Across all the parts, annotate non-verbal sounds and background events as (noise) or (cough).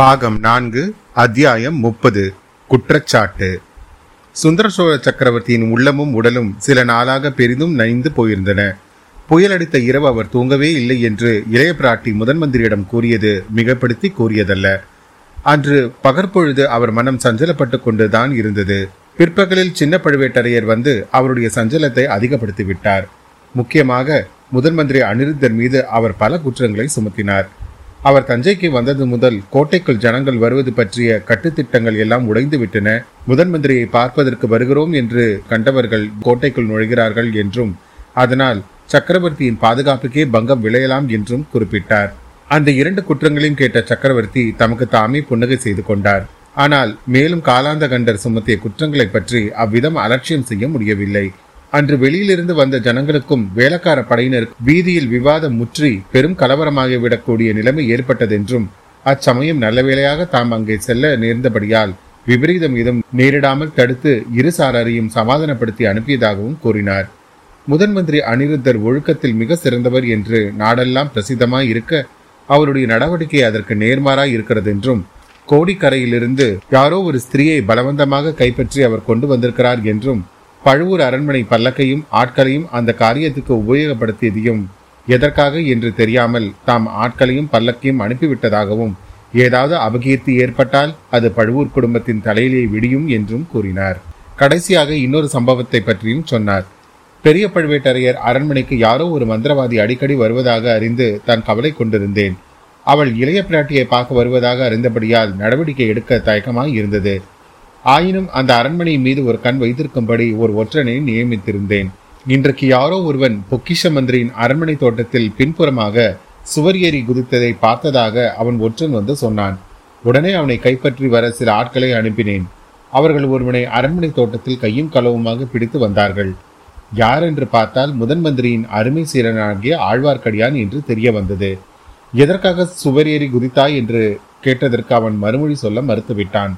பாகம் நான்கு அத்தியாயம் முப்பது. குற்றச்சாட்டு. சுந்தர சோழ சக்கரவர்த்தியின் உள்ளமும் உடலும் சில நாளாக பெரிதும் நைந்து போயிருந்தன. புயலடித்த இரவு அவர் தூங்கவே இல்லை என்று இளைய பிராட்டி முதன் மந்திரியிடம் கூறியது மிகப்படுத்தி கூறியதல்ல. அன்று பகற்பொழுது அவர் மனம் சஞ்சலப்பட்டு கொண்டுதான் இருந்தது. பிற்பகலில் சின்ன பழுவேட்டரையர் வந்து அவருடைய சஞ்சலத்தை அதிகப்படுத்தி விட்டார் முக்கியமாக முதன் மந்திரி அனிருத்தர் மீது அவர் பல குற்றங்களை சுமத்தினார். அவர் தஞ்சைக்கு வந்தது முதல் கோட்டைக்குள் ஜனங்கள் வருவது பற்றிய கட்டுத்திட்டங்கள் எல்லாம் உடைந்துவிட்டன. முதன் மந்திரியை பார்ப்பதற்கு வருகிறோம் என்று கண்டவர்கள் கோட்டைக்குள் நுழைகிறார்கள் என்றும் அதனால் சக்கரவர்த்தியின் பாதுகாப்புக்கே பங்கம் விளையலாம் என்றும் குறிப்பிட்டார். அந்த இரண்டு குற்றங்களையும் கேட்ட சக்கரவர்த்தி தமக்கு தாமே புன்னகை செய்து கொண்டார். ஆனால் மேலும் காலாந்த கண்டர் சுமத்திய குற்றங்களை பற்றி அவ்விதம் அலட்சியம் செய்ய முடியவில்லை. அன்று வெளியிலிருந்து வந்த ஜனங்களுக்கும் வேலைக்கார படையினருக்கும் வீதியில் விவாதம் முற்றி பெரும் கலவரமாகிவிடக்கூடிய நிலைமை ஏற்பட்டதென்றும் அச்சமயம் நல்ல வேளையாக தாம் அங்கே செல்ல நேர்ந்தபடியால் விபரீதம் ஏதும் நேரிடாமல் தடுத்து இரு சாராரையும் சமாதானப்படுத்தி அனுப்பியதாகவும் கூறினார். முதன் மந்திரி அனிருத்தர் ஒழுக்கத்தில் மிக சிறந்தவர் என்று நாடெல்லாம் பிரசித்தமாய் இருக்க அவருடைய நடவடிக்கை அதற்கு நேர்மாறாய் இருக்கிறதென்றும் கோடிக்கரையிலிருந்து யாரோ ஒரு ஸ்திரீயை பலவந்தமாக கைப்பற்றி அவர் கொண்டு வந்திருக்கிறார் என்றும் பழுவூர் அரண்மனை பல்லக்கையும் ஆட்களையும் அந்த காரியத்துக்கு உபயோகப்படுத்தியதையும் எதற்காக என்று தெரியாமல் தாம் ஆட்களையும் பல்லக்கையும் அனுப்பிவிட்டதாகவும் ஏதாவது அபகீர்த்தி ஏற்பட்டால் அது பழுவூர் குடும்பத்தின் தலையிலே விடியும் என்றும் கூறினார். கடைசியாக இன்னொரு சம்பவத்தை பற்றியும் சொன்னார். பெரிய பழுவேட்டரையர் அரண்மனைக்கு யாரோ ஒரு மந்திரவாதி அடிக்கடி வருவதாக அறிந்து தான் கவலை கொண்டிருந்தேன். அவள் இளைய பிராட்டியை பார்க்க வருவதாக அறிந்தபடியால் நடவடிக்கை எடுக்க தயக்கமாய் இருந்தது. ஆயினும் அந்த அரண்மனை மீது ஒரு கண் வைத்திருக்கும்படி ஒரு ஒற்றனை நியமித்திருந்தேன். இன்றைக்கு யாரோ ஒருவன் பொக்கிஷ மந்திரியின் அரண்மனை தோட்டத்தில் பின்புறமாக சுவர் ஏறி குதித்ததை பார்த்ததாக அவன் ஒற்றன் வந்து சொன்னான். உடனே அவனை கைப்பற்றி வர சில ஆட்களை அனுப்பினேன். அவர்கள் ஒருவனை அரண்மனை தோட்டத்தில் கையும் களவுமாக பிடித்து வந்தார்கள். யார் என்று பார்த்தால் முதன் மந்திரியின் அருமை சீரனாகிய ஆழ்வார்க்கடியான் என்று தெரிய வந்தது. எதற்காக சுவர் ஏறி குதித்தாய் என்று கேட்டதற்கு அவன் மறுமொழி சொல்ல மறுத்துவிட்டான்.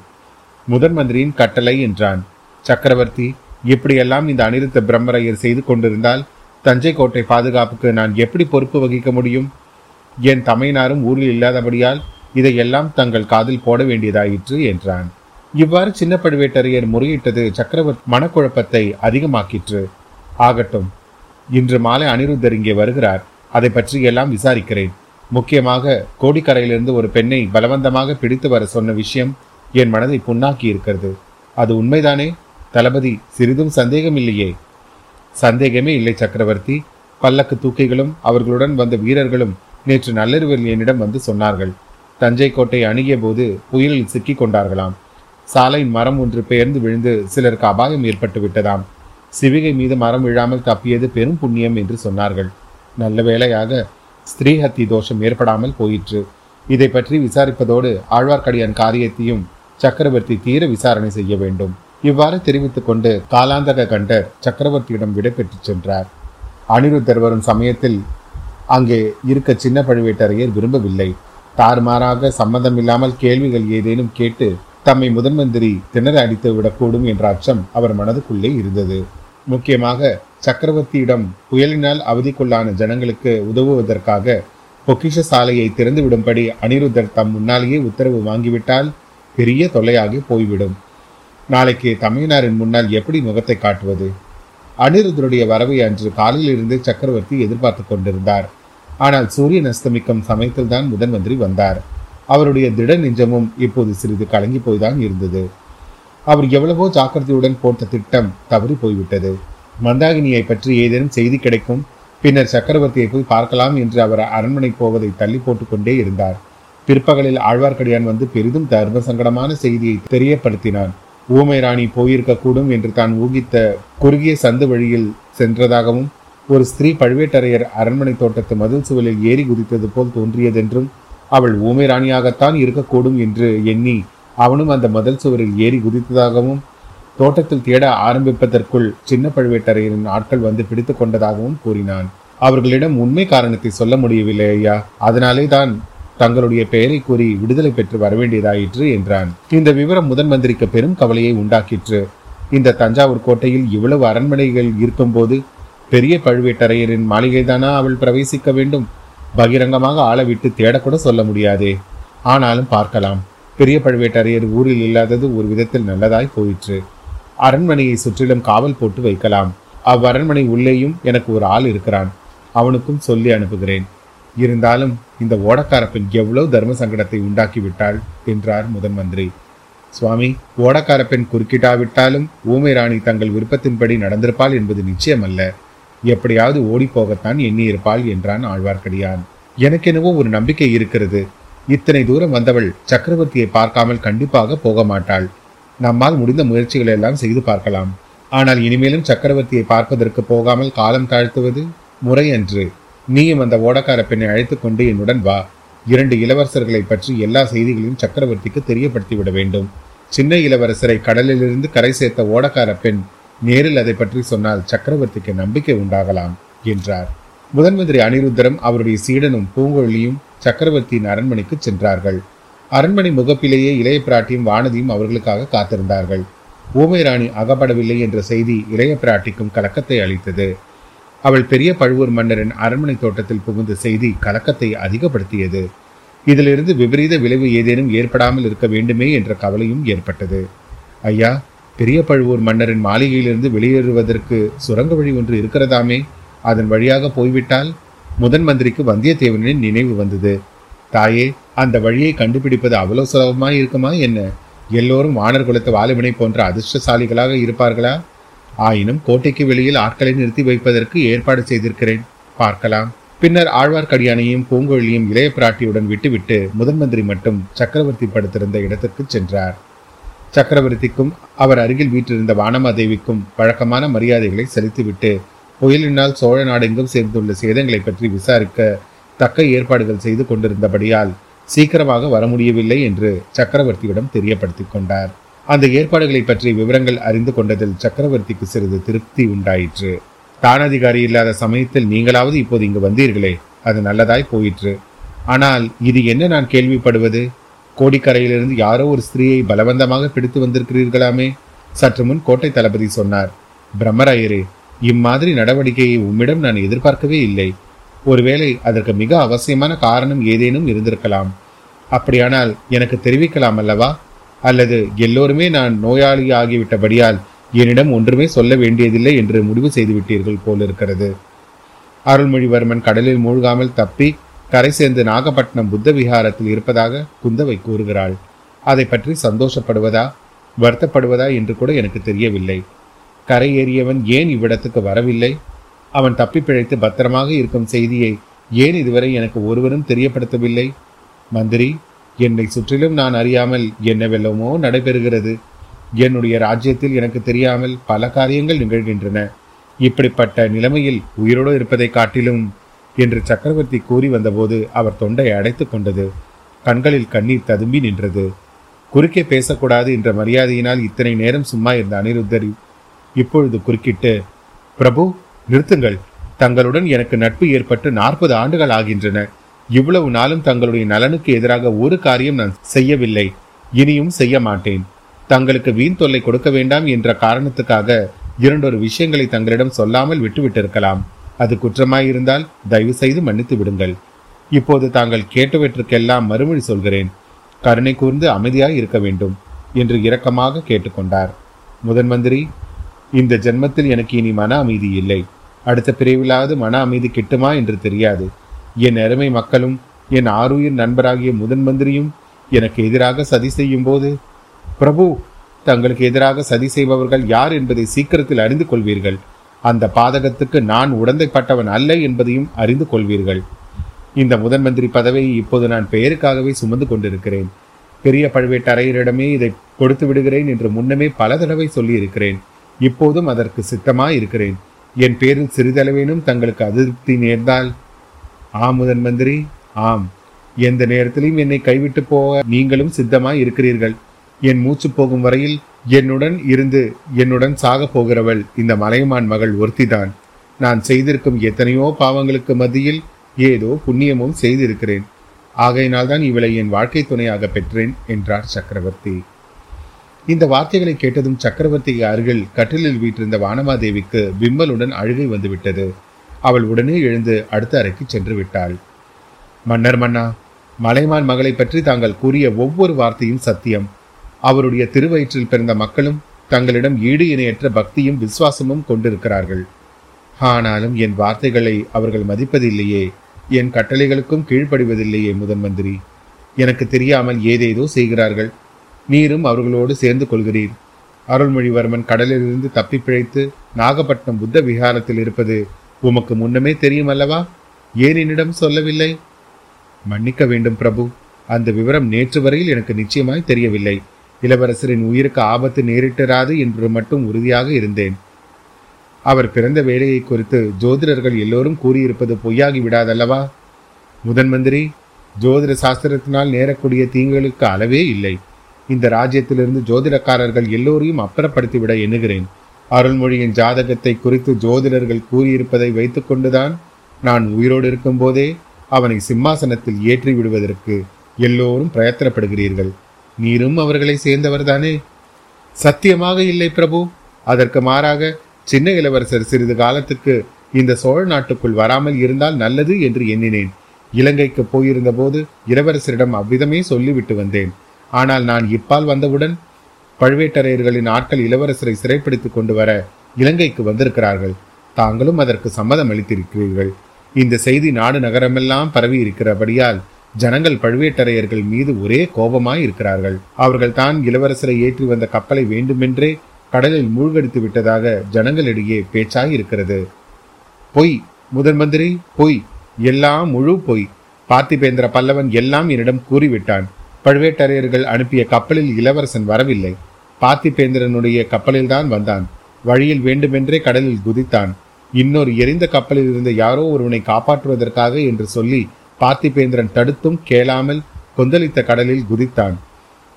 முதன் மந்திரியின் கட்டளை என்றான். சக்கரவர்த்தி இப்படியெல்லாம் இந்த அனிருத்த பிரம்மரையர் செய்து கொண்டிருந்தால் தஞ்சை கோட்டை பாதுகாப்புக்கு நான் எப்படி பொறுப்பு வகிக்க முடியும்? என் தமையனாரும் ஊரில் இல்லாதபடியால் இதையெல்லாம் தங்கள் காதில் போட வேண்டியதாயிற்று என்றான். இவ்வாறு சின்ன பழுவேட்டரையர் முறையிட்டது சக்கரவர்த்தி மனக்குழப்பத்தை அதிகமாக்கிற்று. ஆகட்டும் இன்று மாலை அனிருத்தர் இங்கே வருகிறார். அதை பற்றி எல்லாம் விசாரிக்கிறேன். முக்கியமாக கோடிக்கரையிலிருந்து ஒரு பெண்ணை பலவந்தமாக பிடித்து வர சொன்ன விஷயம் என் மனதை புண்ணாக்கி இருக்கிறது. அது உண்மைதானே? தளபதி சிறிதும் சந்தேகம் இல்லையே சந்தேகமே இல்லை சக்கரவர்த்தி. பல்லக்கு தூக்கிகளும் அவர்களுடன் வந்த வீரர்களும் நேற்று நள்ளிரவில் என்னிடம் வந்து சொன்னார்கள். தஞ்சை கோட்டை அணுகிய போது புயலில் சிக்கிக் கொண்டார்களாம். சாலையின் மரம் ஒன்று பெயர்ந்து விழுந்து சிலருக்கு அபாயம் ஏற்பட்டு விட்டதாம். சிவிகை மீது மரம் விழாமல் தப்பியது பெரும் புண்ணியம் என்று சொன்னார்கள். நல்ல வேளையாக ஸ்திரீஹத்தி தோஷம் ஏற்படாமல் போயிற்று. இதை பற்றி விசாரிப்பதோடு ஆழ்வார்க்கடியான் காரியத்தையும் சக்கரவர்த்தி தீர விசாரணை செய்ய வேண்டும். இவ்வாறு தெரிவித்துக் கொண்டு காலாந்தக கண்டர் சக்கரவர்த்தியிடம் விடை பெற்றுச் சென்றார். அனிருத்தர் வரும் சமயத்தில் அங்கே இருக்க சின்ன பழுவேட்டரையர் விரும்பவில்லை. தாறுமாறாக சம்மந்தமில்லாமல் கேள்விகள் ஏதேனும் கேட்டு தம்மை முதன்மந்திரி திணற அடித்து விடக்கூடும் என்ற அச்சம் அவர் மனதுக்குள்ளே இருந்தது. முக்கியமாக சக்கரவர்த்தியிடம் புயலினால் அவதிக்குள்ளான ஜனங்களுக்கு உதவுவதற்காக பொக்கிஷ சாலையை திறந்துவிடும்படி அனிருத்தர் தம் முன்னாலேயே உத்தரவு வாங்கிவிட்டால் பெரிய தொல்லையாகி போய்விடும். நாளைக்கு தமையனாரின் முன்னால் எப்படி முகத்தை காட்டுவது? அனிருத்தருடைய வரவை அன்று காலையிலிருந்து சக்கரவர்த்தி எதிர்பார்த்து கொண்டிருந்தார். ஆனால் சூரியன் அஸ்தமிக்கும் சமயத்தில்தான் முதன்மந்திரி முதன் மந்திரி வந்தார். அவருடைய திட நெஞ்சமும் இப்போது சிறிது கலங்கி போய்தான் இருந்தது. அவர் எவ்வளவோ ஜாக்கிரதையுடன் போட்ட திட்டம் தவறி போய்விட்டது. மந்தாகினியை பற்றி ஏதேனும் செய்தி கிடைக்கும்? பின்னர் சக்கரவர்த்தியை போய் பார்க்கலாம் என்று அவர் அரண்மனை போவதை தள்ளி போட்டுக்கொண்டே இருந்தார். பிற்பகலில் ஆழ்வார்க்கடியான் வந்து பெரிதும் தர்ம சங்கடமான செய்தியை தெரியப்படுத்தினான். ஊமை ராணி போயிருக்கக்கூடும் என்று தான் ஊகித்த குறுகிய சந்து வழியில் சென்றதாகவும் ஒரு ஸ்திரீ பழுவேட்டரையர் அரண்மனை தோட்டத்து மதில் சுவலில் ஏறி குதித்தது போல் தோன்றியதென்றும் அவள் ஊமை ராணியாகத்தான் இருக்கக்கூடும் என்று எண்ணி அவனும் அந்த மதில் சுவரில் ஏறி குதித்ததாகவும் தோட்டத்தில் தேட ஆரம்பிப்பதற்குள் சின்ன பழுவேட்டரையரின் ஆட்கள் வந்து பிடித்து கொண்டதாகவும் கூறினான். அவர்களிடம் உண்மை காரணத்தை சொல்ல முடியவில்லை ஐயா. அதனாலே தான் தங்களுடைய பெயரை கூறி விடுதலை பெற்று வரவேண்டியதாயிற்று என்றான். இந்த விவரம் முதன் மந்திரிக்கு பெரும் கவலையை உண்டாக்கிற்று. இந்த தஞ்சாவூர் கோட்டையில் இவ்வளவு அரண்மனைகள் இருக்கும்போது பெரிய பழுவேட்டரையரின் மாளிகைதானா அவள் பிரவேசிக்க வேண்டும்? பகிரங்கமாக ஆளவிட்டு தேடக்கூட சொல்ல முடியாதே. ஆனாலும் பார்க்கலாம். பெரிய பழுவேட்டரையர் ஊரில் இல்லாதது ஒரு விதத்தில் நல்லதாய் போயிற்று. அரண்மனையை சுற்றிலும் காவல் போட்டு வைக்கலாம். அவ்வரண்மனை உள்ளேயும் எனக்கு ஒரு ஆள் இருக்கிறான். அவனுக்கும் சொல்லி அனுப்புகிறேன். இருந்தாலும் இந்த ஓடக்கார பெண் எவ்வளவு தர்ம சங்கடத்தை உண்டாக்கிவிட்டாள் என்றார் முதன் மந்திரி. சுவாமி ஓடக்கார பெண் குறுக்கிட்டாவிட்டாலும் ஊமை ராணி தங்கள் விருப்பத்தின்படி நடந்திருப்பாள் என்பது நிச்சயமல்ல. எப்படியாவது ஓடிப்போகத்தான் எண்ணியிருப்பாள் என்றான் ஆழ்வார்க்கடியான். எனக்கெனவோ ஒரு நம்பிக்கை இருக்கிறது. இத்தனை தூரம் வந்தவள் சக்கரவர்த்தியை பார்க்காமல் கண்டிப்பாக போக மாட்டாள் நம்மால் முடிந்த முயற்சிகளை எல்லாம் செய்து பார்க்கலாம். ஆனால் இனிமேலும் சக்கரவர்த்தியை பார்ப்பதற்கு போகாமல் காலம் தாழ்த்துவது முறையன்று நீயும் அந்த ஓடக்கார பெண்ணை அழைத்து கொண்டு என்னுடன் வா. இரண்டு இளவரசர்களை பற்றி எல்லா செய்திகளையும் சக்கரவர்த்திக்கு தெரியப்படுத்தி விட வேண்டும். சின்ன இளவரசரை கடலிலிருந்து கரை சேர்த்த ஓடக்கார பெண் நேரில் அதை பற்றி சொன்னால் சக்கரவர்த்திக்கு நம்பிக்கை உண்டாகலாம் என்றார். முதன் மந்திரி அனிருத்தரும் அவருடைய சீடனும் பூங்கொழியும் சக்கரவர்த்தியின் அரண்மனைக்கு சென்றார்கள். அரண்மனை முகப்பிலேயே இளைய பிராட்டியும் வானதியும் அவர்களுக்காக காத்திருந்தார்கள். ஊமை ராணி அகப்படவில்லை என்ற செய்தி இளைய பிராட்டிக்கும் கலக்கத்தை அளித்தது. அவள் பெரிய பழுவூர் மன்னரின் அரண்மனை தோட்டத்தில் புகுந்த செய்தி கலக்கத்தை அதிகப்படுத்தியது. இதிலிருந்து விபரீத விளைவு ஏதேனும் ஏற்படாமல் இருக்க வேண்டுமே என்ற கவலையும் ஏற்பட்டது. ஐயா பெரிய பழுவூர் மன்னரின் மாளிகையிலிருந்து வெளியேறுவதற்கு சுரங்க வழி ஒன்று இருக்கிறதாமே. அதன் வழியாக போய்விட்டால் முதன் மந்திரிக்கு வந்தியத்தேவனின் நினைவு வந்தது. தாயே அந்த வழியை கண்டுபிடிப்பது அவ்வளோ சுலபமாய் இருக்குமா என்ன? எல்லோரும் வானர் குலத்து வாலிபனை போன்ற அதிர்ஷ்டசாலிகளாக இருப்பார்களா? ஆயினும் கோட்டைக்கு வெளியில் ஆட்களை நிறுத்தி வைப்பதற்கு ஏற்பாடு செய்திருக்கிறேன். பார்க்கலாம். பின்னர் ஆழ்வார்க்கடியானையும் பூங்கொழியும் இளைய பிராட்டியுடன் விட்டுவிட்டு முதன் மந்திரி மட்டும் சக்கரவர்த்தி படுத்திருந்த இடத்திற்கு சென்றார். சக்கரவர்த்திக்கும் அவர் அருகில் வீற்றிருந்த வானமாதேவிக்கும் வழக்கமான மரியாதைகளை செலுத்திவிட்டு புயலினால் சோழ நாடெங்கும் சேர்ந்துள்ள சேதங்களை பற்றி விசாரிக்க தக்க ஏற்பாடுகள் செய்து கொண்டிருந்தபடியால் சீக்கிரமாக வர முடியவில்லை என்று சக்கரவர்த்தியிடம் தெரியப்படுத்திக் கொண்டார். அந்த ஏற்பாடுகளை பற்றி விவரங்கள் அறிந்து கொண்டதில் சக்கரவர்த்திக்கு சிறிது திருப்தி உண்டாயிற்று. தானதிகாரி இல்லாத சமயத்தில் நீங்களாவது இப்போது இங்கு வந்தீர்களே அது நல்லதாய் போயிற்று. ஆனால் இது என்ன நான் கேள்விப்படுவது? கோடிக்கரையிலிருந்து யாரோ ஒரு ஸ்திரீயை பலவந்தமாக பிடித்து வந்திருக்கிறீர்களாமே? சற்று முன் கோட்டை தளபதி சொன்னார் பிரம்மராயரே இம்மாதிரி நடவடிக்கையை உம்மிடம் நான் எதிர்பார்க்கவே இல்லை. ஒருவேளை அதற்கு மிக அவசியமான காரணம் ஏதேனும் இருந்திருக்கலாம். அப்படியானால் எனக்கு தெரிவிக்கலாம் அல்லவா? அல்லது எல்லோருமே நான் நோயாளி ஆகிவிட்டபடியால் என்னிடம் ஒன்றுமே சொல்ல வேண்டியதில்லை என்று முடிவு செய்துவிட்டீர்கள் போலிருக்கிறது. அருள்மொழிவர்மன் கடலில் மூழ்காமல் தப்பி கரை சேர்ந்து நாகப்பட்டினம் புத்த விஹாரத்தில் இருப்பதாக குந்தவை கூறுகிறாள். அதை பற்றி சந்தோஷப்படுவதா வருத்தப்படுவதா என்று கூட எனக்கு தெரியவில்லை. கரை ஏறியவன் ஏன் இவ்விடத்துக்கு வரவில்லை? அவன் தப்பி பிழைத்து பத்திரமாக இருக்கும் செய்தியை ஏன் இதுவரை எனக்கு ஒருவரும் தெரியப்படுத்தவில்லை? மந்திரி என்னை சுற்றிலும் நான் அறியாமல் என்னவெல்லமோ நடைபெறுகிறது. என்னுடைய ராஜ்யத்தில் எனக்கு தெரியாமல் பல காரியங்கள் நிகழ்கின்றன. இப்படிப்பட்ட நிலைமையில் உயிரோடு இருப்பதை காட்டிலும் என்று சக்கரவர்த்தி கூறி வந்தபோது அவர் தொண்டை அடைத்து கொண்டது. கண்களில் கண்ணீர் ததும்பி நின்றது. குறுக்கே பேசக்கூடாது என்ற மரியாதையினால் இத்தனை நேரம் சும்மா இருந்த அனிருத்தர் இப்பொழுது குறுக்கிட்டு பிரபு நிறுத்துங்கள். தங்களுடன் எனக்கு நட்பு ஏற்பட்டு நாற்பது ஆண்டுகள் ஆகின்றன. இவ்வளவு நாளும் தங்களுடைய நலனுக்கு எதிராக ஒரு காரியம் நான் செய்யவில்லை. இனியும் செய்ய மாட்டேன். தங்களுக்கு வீண் தொல்லை கொடுக்க வேண்டாம் என்ற காரணத்துக்காக இரண்டொரு விஷயங்களை தங்களிடம் சொல்லாமல் விட்டுவிட்டிருக்கலாம். அது குற்றமாயிருந்தால் தயவு செய்து மன்னித்து விடுங்கள். இப்போது தாங்கள் கேட்டவற்றுக்கெல்லாம் மறுமொழி சொல்கிறேன். கருணை கூர்ந்து அமைதியாய் இருக்க வேண்டும் என்று இரக்கமாக கேட்டுக்கொண்டார். முதன் மந்திரி இந்த ஜென்மத்தில் எனக்கு இனி மன அமைதி இல்லை. அடுத்த பிரிவிலாவது மன அமைதி கிட்டுமா என்று தெரியாது. என் அருமை மக்களும் என் ஆறுயிர் நண்பராகிய முதன் மந்திரியும் எனக்கு எதிராக சதி செய்யும் போது பிரபு தங்களுக்கு எதிராக சதி செய்பவர்கள் யார் என்பதை சீக்கிரத்தில் அறிந்து கொள்வீர்கள். அந்த பாதகத்துக்கு நான் உடந்தைப்பட்டவன் அல்ல என்பதையும் அறிந்து கொள்வீர்கள். இந்த முதன் மந்திரி பதவியை இப்போது நான் பெயருக்காகவே சுமந்து கொண்டிருக்கிறேன். பெரிய பழுவேட்டரையரிடமே இதை கொடுத்து விடுகிறேன் என்று முன்னமே பல தடவை சொல்லியிருக்கிறேன். இப்போதும் அதற்கு சித்தமாக இருக்கிறேன் என் பேரில் சிறிதளவேனும் தங்களுக்கு அதிருப்தி நேர்ந்தால் ஆம் முதன் மந்திரி ஆம். எந்த நேரத்திலும் என்னை கைவிட்டு போக நீங்களும் சித்தமாய் இருக்கிறீர்கள். என் மூச்சு போகும் வரையில் என்னுடன் இருந்து என்னுடன் சாக போகிறவள் இந்த மலையமான் மகள் ஒருத்திதான். நான் செய்திருக்கும் எத்தனையோ பாவங்களுக்கு மத்தியில் ஏதோ புண்ணியமும் செய்திருக்கிறேன். ஆகையினால்தான் இவளை என் வாழ்க்கை துணையாக பெற்றேன் என்றார் சக்கரவர்த்தி. இந்த வார்த்தைகளை கேட்டதும் சக்கரவர்த்தி அருகில் கட்டிலில் வீற்றிருந்த வானமாதேவிக்கு விம்மலுடன் அழுகை வந்துவிட்டது. அவள் உடனே எழுந்து அடுத்த அறைக்கு சென்று விட்டாள். மன்னர் மன்னா மலைமான் மகளை பற்றி தாங்கள் கூறிய ஒவ்வொரு வார்த்தையும் சத்தியம். அவருடைய திருவயிற்றில் பிறந்த மக்களும் தங்களிடம் ஈடு இணையற்ற பக்தியும் விசுவாசமும் கொண்டிருக்கிறார்கள். ஆனாலும் என் வார்த்தைகளை அவர்கள் மதிப்பதில்லையே என் கட்டளைகளுக்கும் கீழ்ப்படிவதில்லையே முதன் மந்திரி எனக்கு தெரியாமல் ஏதேதோ செய்கிறார்கள். நீரும் அவர்களோடு சேர்ந்து கொள்கிறீர். அருள்மொழிவர்மன் கடலிலிருந்து தப்பி பிழைத்து நாகப்பட்டினம் புத்த விகாரத்தில் இருப்பது உமக்கு முன்னமே தெரியும் அல்லவா ஏன் என்னிடம் சொல்லவில்லை? மன்னிக்க வேண்டும் பிரபு. அந்த விவரம் நேற்று வரையில் எனக்கு நிச்சயமாய் தெரியவில்லை. இளவரசரின் உயிருக்கு ஆபத்து நேரிட்டராது என்று மட்டும் உறுதியாக இருந்தேன். அவர் பிறந்த வேலையை குறித்து ஜோதிடர்கள் எல்லோரும் கூறியிருப்பது பொய்யாகி விடாதல்லவா? முதன் மந்திரி ஜோதிட சாஸ்திரத்தினால் நேரக்கூடிய தீங்குகளுக்கு அளவே இல்லை. இந்த ராஜ்யத்திலிருந்து ஜோதிடக்காரர்கள் எல்லோரையும் அப்புறப்படுத்திவிட எண்ணுகிறேன். அருள்மொழியின் ஜாதகத்தை குறித்து ஜோதிடர்கள் கூறியிருப்பதை வைத்துக்கொண்டுதான் நான் உயிரோடு இருக்கும்போதே அவனை சிம்மாசனத்தில் ஏற்றி விடுவதற்கு எல்லோரும் பிரயத்தனப்படுகிறீர்கள். நீரும் அவர்களை சேர்ந்தவர்தானே? சத்தியமாக இல்லை பிரபு. அதற்கு மாறாக சின்ன இளவரசர் சிறிது காலத்துக்கு இந்த சோழ நாட்டுக்குள் வராமல் இருந்தால் நல்லது என்று எண்ணினேன். இலங்கைக்கு போயிருந்த போது இளவரசரிடம் அவ்விதமே சொல்லிவிட்டு வந்தேன். ஆனால் நான் இப்பால் வந்தவுடன் பழுவேட்டரையர்களின் ஆட்கள் இளவரசரை சிறைப்பிடித்துக் கொண்டு வர இலங்கைக்கு வந்திருக்கிறார்கள். தாங்களும் அதற்கு சம்மதம் அளித்திருக்கிறீர்கள். இந்த செய்தி நாடு நகரமெல்லாம் பரவி இருக்கிறபடியால் ஜனங்கள் பழுவேட்டரையர்கள் மீது ஒரே கோபமாய் இருக்கிறார்கள். அவர்கள் தான் இளவரசரை ஏற்றி வந்த கப்பலை வேண்டுமென்றே கடலில் மூழ்கடித்து விட்டதாக ஜனங்களிடையே பேச்சாய் இருக்கிறது பொய் முதன் மந்திரி பொய் எல்லாம் முழு பொய். பார்த்திபேந்திர பல்லவன் எல்லாம் என்னிடம் கூறிவிட்டான். பழுவேட்டரையர்கள் அனுப்பிய கப்பலில் இளவரசன் வரவில்லை. பார்த்திபேந்திரனுடைய கப்பலில்தான் வந்தான். வழியில் வேண்டுமென்றே கடலில் குதித்தான். இன்னொரு எரிந்த கப்பலில் இருந்த யாரோ ஒருவனை காப்பாற்றுவதற்காக என்று சொல்லி பார்த்திபேந்திரன் தடுத்தும் கேளாமல் கொந்தளித்த கடலில் குதித்தான்.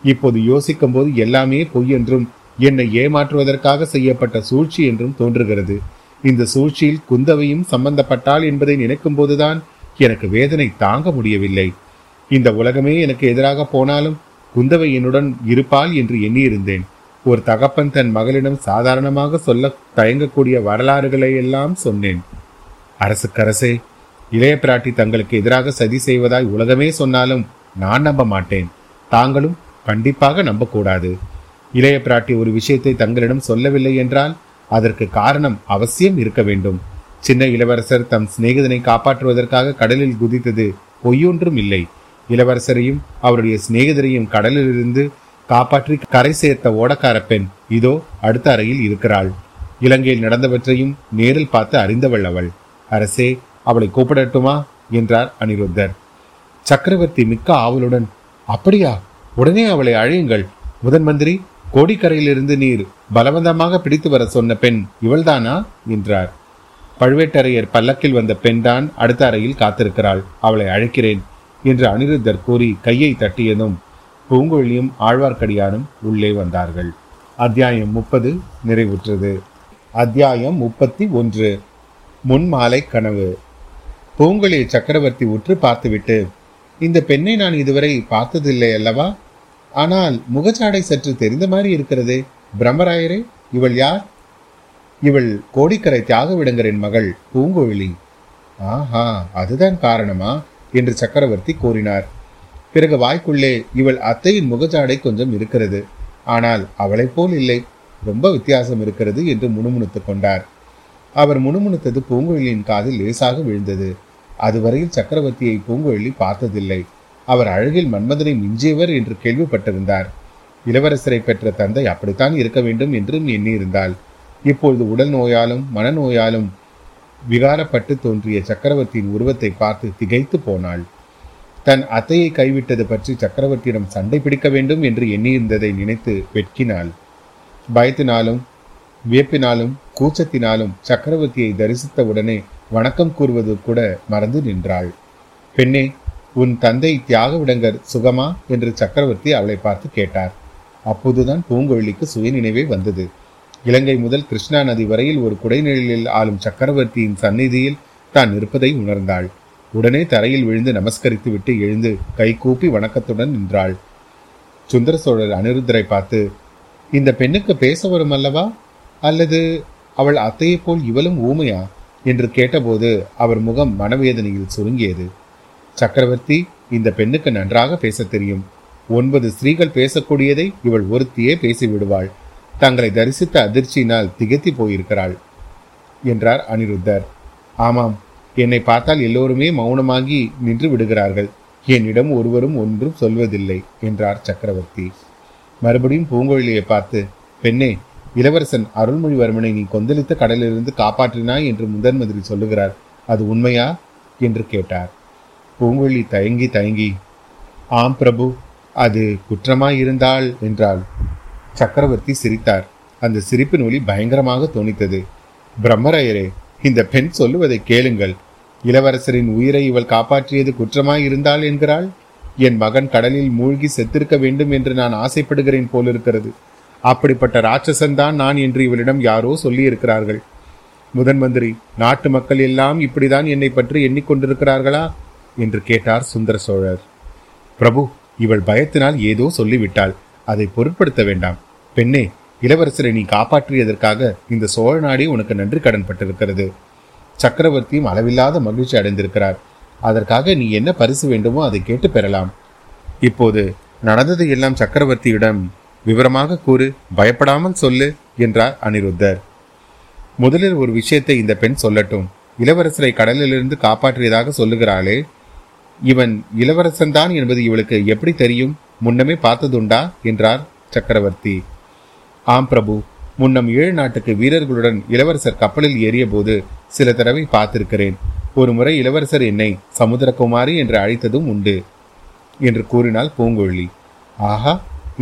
இப்போது யோசிக்கும் போது எல்லாமே பொய் என்றும் என்னை ஏமாற்றுவதற்காக செய்யப்பட்ட சூழ்ச்சி என்றும் தோன்றுகிறது. இந்த சூழ்ச்சியில் குந்தவையும் சம்பந்தப்பட்டாள் என்பதை நினைக்கும் போதுதான் எனக்கு வேதனை தாங்க முடியவில்லை. இந்த உலகமே எனக்கு எதிராக போனாலும் குந்தவை என்னுடன் இருப்பாள் என்று எண்ணியிருந்தேன். ஒரு தகப்பன் தன் மகளிடம் சாதாரணமாக சொல்ல தயங்கக்கூடிய வரலாறுகளை எல்லாம் சொன்னேன். அரசுக்கரசே இளைய பிராட்டி தங்களுக்கு எதிராக சதி செய்வதாய் உலகமே சொன்னாலும் நான் நம்ப மாட்டேன். தாங்களும் கண்டிப்பாக நம்பக்கூடாது. இளைய பிராட்டி ஒரு விஷயத்தை தங்களிடம் சொல்லவில்லை என்றால் அதற்கு காரணம் அவசியம் இருக்க வேண்டும். சின்ன இளவரசர் தம் சிநேகிதனை காப்பாற்றுவதற்காக கடலில் குதித்தது பொய்யொன்றும் இல்லை. இளவரசரையும் அவருடைய சிநேகிதரையும் கடலிலிருந்து காப்பாற்றி கரை சேர்த்த ஓடக்கார பெண் இதோ அடுத்த அறையில் இருக்கிறாள். இலங்கையில் நடந்தவற்றையும் நேரில் பார்த்து அறிந்தவள் அவள். அரசே அவளை கூப்பிடட்டுமா? என்றார் அனிருத்தர். சக்கரவர்த்தி மிக்க ஆவலுடன் அப்படியா உடனே அவளை அழையுங்கள். முதன் மந்திரி கோடிக்கரையிலிருந்து நீர் பலவந்தமாக பிடித்து வர சொன்ன பெண் இவள்தானா? என்றார். பழுவேட்டரையர் பல்லக்கில் வந்த பெண்தான் அடுத்த அறையில் காத்திருக்கிறாள். அவளை அழைக்கிறேன் என்று அனிருத்தர் கூறி கையை தட்டியதும் பூங்கொழியும் ஆழ்வார்க்கடியானும் உள்ளே வந்தார்கள். அத்தியாயம் முப்பது நிறைவுற்றது. அத்தியாயம் முப்பத்தி ஒன்று. முன்மாலை கனவு. பூங்கொழி சக்கரவர்த்தி உற்று பார்த்துவிட்டு இந்த பெண்ணை நான் இதுவரை பார்த்ததில்லை அல்லவா? ஆனால் முகச்சாடை சற்று தெரிந்த மாதிரி இருக்கிறதே பிரம்மராயரே இவள் யார்? இவள் கோடிக்கரை தியாகவிடங்கரின் மகள் பூங்கோவிலி ஆஹா அதுதான் காரணமா? என்று சக்கரவர்த்தி கூறினார். பிறகு வாய்க்குள்ளே இவள் அத்தையின் முகஜாடை கொஞ்சம் இருக்கிறது. ஆனால் அவளைப் போல் இல்லை. ரொம்ப வித்தியாசம் இருக்கிறது என்று முணுமுணுத்துக் கொண்டார். அவர் முணுமுணுத்தது பூங்குழலியின் காதில் லேசாக விழுந்தது. அதுவரையில் சக்கரவர்த்தியை பூங்குழலி பார்த்ததில்லை. அவர் அழகில் மன்மதனை மிஞ்சியவர் என்று கேள்விப்பட்டிருந்தார். இளவரசரை பெற்ற தந்தை அப்படித்தான் இருக்க வேண்டும் என்றும் எண்ணியிருந்தாள். இப்பொழுது உடல் நோயாலும் மனநோயாலும் விகாரப்பட்டு தோன்றிய சக்கரவர்த்தியின் உருவத்தை பார்த்து திகைத்து போனாள். தன் அத்தையை கைவிட்டது பற்றி சக்கரவர்த்தியிடம் சண்டை பிடிக்க வேண்டும் என்று எண்ணியிருந்ததை நினைத்து வெட்கினாள். பயத்தினாலும் வியப்பினாலும் கூச்சத்தினாலும் சக்கரவர்த்தியை தரிசித்தவுடனே வணக்கம் கூறுவது கூட மறந்து நின்றாள். பெண்ணே உன் தந்தை தியாகவிடங்கர் சுகமா? என்று சக்கரவர்த்தி அவளை பார்த்து கேட்டார். அப்போதுதான் பூங்கொழிக்கு சுயநினைவே வந்தது. இலங்கை முதல் கிருஷ்ணா நதி வரையில் ஒரு குடைநிழலில் ஆளும் சக்கரவர்த்தியின் சந்நிதியில் தான் இருப்பதை உணர்ந்தாள். உடனே தரையில் விழுந்து நமஸ்கரித்து விட்டு எழுந்து கைகூப்பி வணக்கத்துடன் நின்றாள். சுந்தர சோழர் அனிருத்தரை பார்த்து இந்த பெண்ணுக்கு பேச வரும் அல்லவா? அல்லது அவள் அத்தையை போல் இவளும் ஊமையா? என்று கேட்டபோது அவர் முகம் மனவேதனையில் சுருங்கியது. சக்கரவர்த்தி இந்த பெண்ணுக்கு நன்றாக பேசத் தெரியும். ஒன்பது ஸ்திரீகள் பேசக்கூடியதை இவள் ஒருத்தியே பேசிவிடுவாள். தங்களை தரிசித்த அதிர்ச்சியினால் திகத்தி போயிருக்கிறாள் என்றார் அனிருத்தர். ஆமாம் என்னை பார்த்தால் எல்லோருமே மௌனமாகி நின்று விடுகிறார்கள். என்னிடம் ஒருவரும் ஒன்றும் சொல்வதில்லை என்றார் சக்கரவர்த்தி. மறுபடியும் பூங்கொழியை பார்த்து பெண்ணே இளவரசன் அருள்மொழிவர்மனை நீ கொந்தளித்த கடலிலிருந்து காப்பாற்றினாய் என்று முதன் மந்திரி சொல்லுகிறார். அது உண்மையா? என்று கேட்டார். பூங்கொழி தயங்கி தயங்கி ஆம் பிரபு அது குற்றமாயிருந்தாள் என்றாள். சக்கரவர்த்தி சிரித்தார். அந்த சிரிப்பின் ஒளி பயங்கரமாக தோணித்தது. பிரம்மராயரே இந்த பெண் சொல்லுவதை கேளுங்கள். இளவரசரின் உயிரை இவள் காப்பாற்றியது குற்றமாய் இருந்தாள் என்கிறாள்? என் மகன் கடலில் மூழ்கி செத்திருக்க வேண்டும் என்று நான் ஆசைப்படுகிறேன் போலிருக்கிறது. அப்படிப்பட்ட ராட்சசன் தான் நான் என்று இவளிடம் யாரோ சொல்லியிருக்கிறார்கள். முதன் மந்திரி நாட்டு மக்கள் எல்லாம் இப்படிதான் என்னை பற்றி எண்ணிக்கொண்டிருக்கிறார்களா? என்று கேட்டார் சுந்தர சோழர். பிரபு இவள் பயத்தினால் ஏதோ சொல்லிவிட்டாள். அதை பொருட்படுத்த வேண்டாம். பெண்ணே இளவரசரை நீ காப்பாற்றியதற்காக இந்த சோழ நாடே உனக்கு நன்றி கடன் பட்டிருக்கிறது. சக்கரவர்த்தியும் அளவில்லாத மகிழ்ச்சி அடைந்திருக்கிறார். அதற்காக நீ என்ன பரிசு வேண்டுமோ அதை கேட்டு பெறலாம். இப்போது நடந்ததை எல்லாம் சக்கரவர்த்தியிடம் விவரமாக கூறு பயப்படாமல் சொல்லு என்றார் அனிருத்தர். முதலில் ஒரு விஷயத்தை இந்த பெண் சொல்லட்டும். இளவரசரை கடலிலிருந்து காப்பாற்றியதாக சொல்லுகிறாளே இவன் இளவரசன்தான் என்பது இவளுக்கு எப்படி தெரியும்? முன்னமே பார்த்ததுண்டா? என்றார் சக்கரவர்த்தி. ஆம் பிரபு முன்னம் ஏழு நாட்டுக்கு வீரர்களுடன் இளவரசர் கப்பலில் ஏறிய போது சில தடவை பார்த்திருக்கிறேன். ஒரு முறை இளவரசர் என்னை சமுத்திரகுமாரி என்று அழைத்ததும் உண்டு என்று கூறினாள் பூங்கொழி. ஆஹா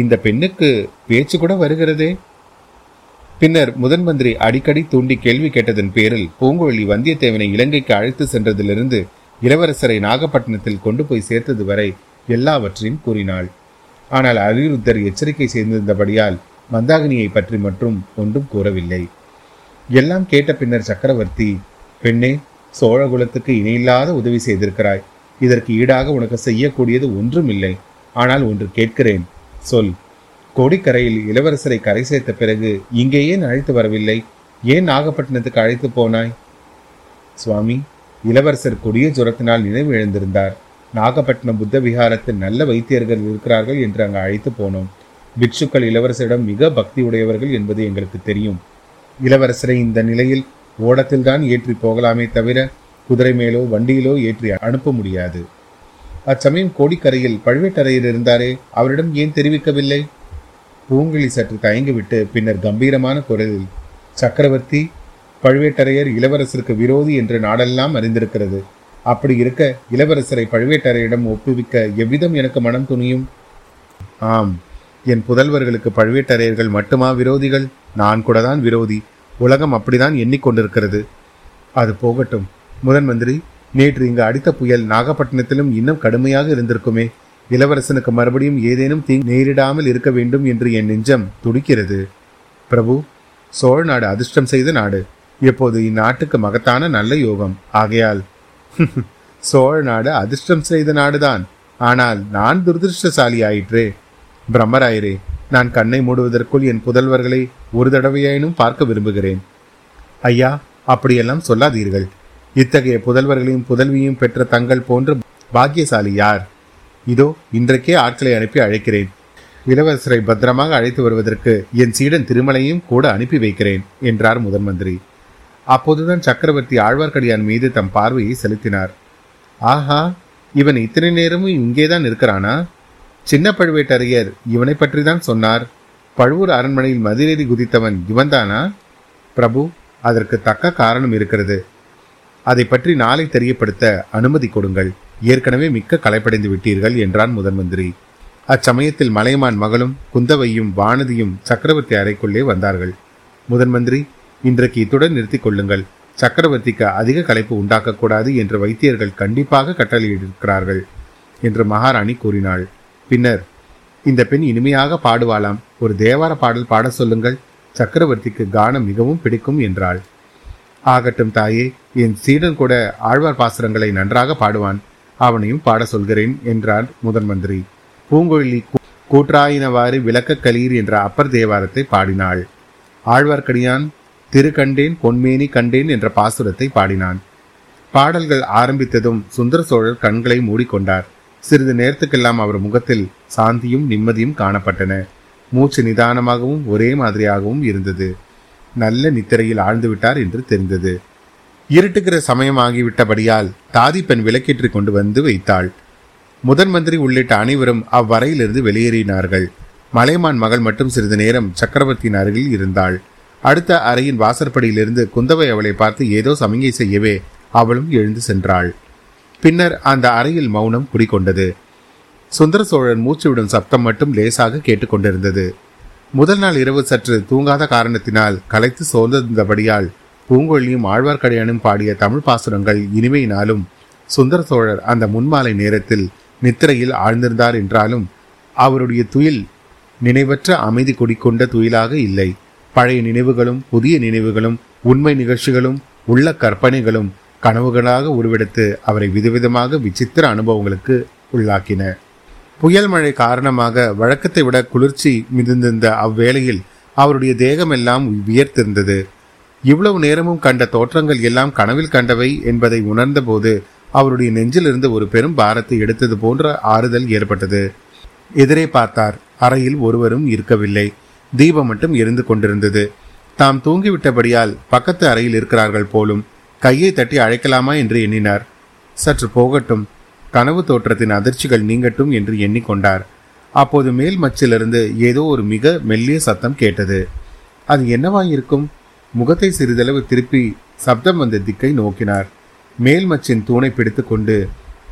இந்த பெண்ணுக்கு பேச்சு கூட வருகிறதே. பின்னர் முதன் மந்திரி அடிக்கடி தூண்டி கேள்வி கேட்டதன் பேரில் பூங்கொழி வந்தியத்தேவனை இலங்கைக்கு அழைத்து சென்றதிலிருந்து இளவரசரை நாகப்பட்டினத்தில் கொண்டு போய் சேர்த்தது வரை எல்லாவற்றையும் கூறினாள். ஆனால் அனிருத்தர் எச்சரிக்கை செய்திருந்தபடியால் மந்தாகினியை பற்றி மட்டும் ஒன்றும் கூறவில்லை. எல்லாம் கேட்ட பின்னர் சக்கரவர்த்தி பெண்ணே சோழகுலத்துக்கு இணையில்லாத உதவி செய்திருக்கிறாய். இதற்கு ஈடாக உனக்கு செய்யக்கூடியது ஒன்றும் இல்லை ஆனால் ஒன்று கேட்கிறேன். சொல். கோடிக்கரையில் இளவரசரை கரை சேர்த்த பிறகு இங்கே ஏன் அழைத்து வரவில்லை? ஏன் நாகப்பட்டினத்துக்கு அழைத்து போனாய்? சுவாமி இளவரசர் கொடிய ஜுரத்தினால் நினைவு எழுந்திருந்தார். நாகப்பட்டினம் புத்த விகாரத்தில் நல்ல வைத்தியர்கள் இருக்கிறார்கள் என்று அங்கு அழைத்து போனோம். பிக்ஷுக்கள் இளவரசரிடம் மிக பக்தி உடையவர்கள் என்பது எங்களுக்கு தெரியும். இளவரசரை இந்த நிலையில் ஓடத்தில்தான் ஏற்றி போகலாமே தவிர குதிரை மேலோ வண்டியிலோ ஏற்றி அனுப்ப முடியாது. அச்சமயம் கோடிக்கரையில் பழுவேட்டரையர் இருந்தாரே அவரிடம் ஏன் தெரிவிக்கவில்லை? பூங்குழி சற்று தயங்கிவிட்டு பின்னர் கம்பீரமான குரலில் சக்கரவர்த்தி பழுவேட்டரையர் இளவரசருக்கு விரோதி என்று நாடெல்லாம் அறிந்திருக்கிறது. அப்படி இருக்க இளவரசரை பழுவேட்டரையரிடம் ஒப்புவிக்க எவ்விதம் எனக்கு மனம் துணியும்? ஆம் என் புதல்வர்களுக்கு பழுவேட்டரையர்கள் மட்டுமா விரோதிகள்? நான் கூட தான் விரோதி. உலகம் அப்படிதான் எண்ணிக்கொண்டிருக்கிறது. அது போகட்டும். முதன் மந்திரி நேற்று இங்கு அடித்த புயல் நாகப்பட்டினத்திலும் இன்னும் கடுமையாக இருந்திருக்குமே. இளவரசனுக்கு மறுபடியும் ஏதேனும் தீ நேரிடாமல் இருக்க வேண்டும் என்று என் நெஞ்சம் துடிக்கிறது. பிரபு சோழ நாடு அதிர்ஷ்டம் செய்த நாடு. இப்போது இந்நாட்டுக்கு மகத்தான நல்ல யோகம். ஆகையால் (laughs) சோழ நாடு அதிர்ஷ்டம் செய்த நாடுதான். ஆனால் நான் துரதிருஷ்டசாலி ஆயிற்றே பிரம்மராயரே நான் கண்ணை மூடுவதற்குள் என் புதல்வர்களை ஒரு தடவையாயினும் பார்க்க விரும்புகிறேன். ஐயா அப்படியெல்லாம் சொல்லாதீர்கள். இத்தகைய புதல்வர்களையும் புதல்வியும் பெற்ற தங்கள் போன்ற பாக்கியசாலி யார்? இதோ இன்றைக்கே ஆட்களை அனுப்பி அழைக்கிறேன். இளவரசரை பத்திரமாக அழைத்து வருவதற்கு என் சீடன் திருமலையும் கூட அனுப்பி வைக்கிறேன் என்றார் முதன் மந்திரி. அப்போதுதான் சக்கரவர்த்தி ஆழ்வார்க்கடியான் மீது தம் பார்வையை செலுத்தினார். ஆஹா இவன் இத்தனை நேரமும் இங்கேதான் இருக்கிறானா சின்ன பழுவேட்டரையர் இவனை பற்றி தான் சொன்னார். பழுவூர் அரண்மனையில் மதிலேறி குதித்தவன் இவன்தானா? பிரபு அதற்கு தக்க காரணம் இருக்கிறது. அதை பற்றி நாளை தெரியப்படுத்த அனுமதி கொடுங்கள். ஏற்கனவே மிக்க களைப்படைந்து விட்டீர்கள் என்றான் முதன் மந்திரி. அச்சமயத்தில் மலையமான் மகளும் குந்தவையும் வானதியும் சக்கரவர்த்தி அறைக்குள்ளே வந்தார்கள். முதன் மந்திரி இன்றைக்கு இத்துடன் நிறுத்திக் கொள்ளுங்கள். சக்கரவர்த்திக்கு அதிக களைப்பு உண்டாக்கக்கூடாது என்று வைத்தியர்கள் கண்டிப்பாக கட்டளையிட்டிருக்கிறார்கள் என்று மகாராணி கூறினாள். பின்னர் இந்த பெண் இனிமையாக பாடுவாளாம். ஒரு தேவார பாடல் பாட சொல்லுங்கள். சக்கரவர்த்திக்கு கானம் மிகவும் பிடிக்கும் என்றாள். ஆகட்டும் தாயே என் சீடன் கூட ஆழ்வார் பாசுரங்களை நன்றாக பாடுவான். அவனையும் பாட சொல்கிறேன் என்றார் முதன் மந்திரி. பூங்கொழி கூற்றாயினவாறு விளக்க கலீர் என்ற அப்பர் தேவாரத்தை பாடினாள். ஆழ்வார்க்கடியான் திரு கண்டேன் பொன்மேனி கண்டேன் என்ற பாசுரத்தை பாடினான். பாடல்கள் ஆரம்பித்ததும் சுந்தர சோழர் கண்களை மூடிக்கொண்டார். சிறிது நேரத்துக்கெல்லாம் அவர் முகத்தில் சாந்தியும் நிம்மதியும் காணப்பட்டன. மூச்சு நிதானமாகவும் ஒரே மாதிரியாகவும் இருந்தது. நல்ல நித்திரையில் ஆழ்ந்துவிட்டார் என்று தெரிந்தது. இருட்டுகிற சமயமாகிவிட்டபடியால் தாதி பெண் விளக்கேற்றி கொண்டு வந்து வைத்தாள். முதன் மந்திரி உள்ளிட்ட அனைவரும் அவ்வறையிலிருந்து வெளியேறினார்கள். மலைமான் மகள் மட்டும் சிறிது நேரம் சக்கரவர்த்தியின் அருகில் இருந்தாள். அடுத்த அறையின் வாசற்படியிலிருந்து குந்தவை அவளை பார்த்து ஏதோ சமிகை செய்யவே அவளும் எழுந்து சென்றாள். பின்னர் அந்த அறையில் மௌனம் குடிக்கொண்டது சுந்தர சோழன் மூச்சுவிடும் சப்தம் மட்டும் லேசாக கேட்டுக்கொண்டிருந்தது. முதல் நாள் இரவு சற்று தூங்காத காரணத்தினால் களைத்து சோர்ந்திருந்தபடியால் பூங்கொழியும் ஆழ்வார்க்கடியானும் பாடிய தமிழ் பாசுரங்கள் இனிமையினாலும் சுந்தர சோழர் அந்த முன்மாலை நேரத்தில் நித்திரையில் ஆழ்ந்திருந்தார் என்றாலும் அவருடைய துயில் நினைவற்ற அமைதி குடிக்கொண்ட துயிலாக இல்லை. பழைய நினைவுகளும் புதிய நினைவுகளும் உண்மை நிகழ்ச்சிகளும் உள்ள கற்பனைகளும் கனவுகளாக உருவெடுத்து அவரை விதவிதமாக விசித்திர அனுபவங்களுக்கு உள்ளாக்கின. புயல் மழை காரணமாக வழக்கத்தை விட குளிர்ச்சி மிகுந்திருந்த அவ்வேளையில் அவருடைய தேகமெல்லாம் வியர்த்திருந்தது. இவ்வளவு நேரமும் கண்ட தோற்றங்கள் எல்லாம் கனவில் கண்டவை என்பதை உணர்ந்தபோது அவருடைய நெஞ்சிலிருந்து ஒரு பெரும் பாரத்தை எடுத்தது போன்ற ஆறுதல் ஏற்பட்டது. எதிரே பார்த்தார். அறையில் ஒருவரும் இருக்கவில்லை. தீபம் மட்டும் எரிந்து கொண்டிருந்தது. தாம் தூங்கிவிட்டபடியால் பக்கத்து அறையில் இருக்கிறார்கள் போலும் கையை தட்டி அழைக்கலாமா என்று எண்ணினார். சற்று போகட்டும். கனவு தோற்றத்தின் அதிர்ச்சிகள் நீங்கட்டும் என்று எண்ணிக்கொண்டார். அப்போது மேல் மச்சிலிருந்து ஏதோ ஒரு மிக மெல்லிய சத்தம் கேட்டது. அது என்னவாயிருக்கும்? முகத்தை சிறிதளவு திருப்பி சப்தம் வந்த திக்கை நோக்கினார். மேல் மச்சின் தூணை பிடித்துக்கொண்டு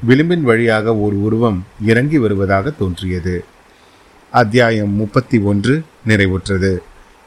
விளிம்பின் வழியாக ஒரு உருவம் இறங்கி வருவதாக தோன்றியது. அத்தியாயம் முப்பத்தி ஒன்று நிறைவுற்றது.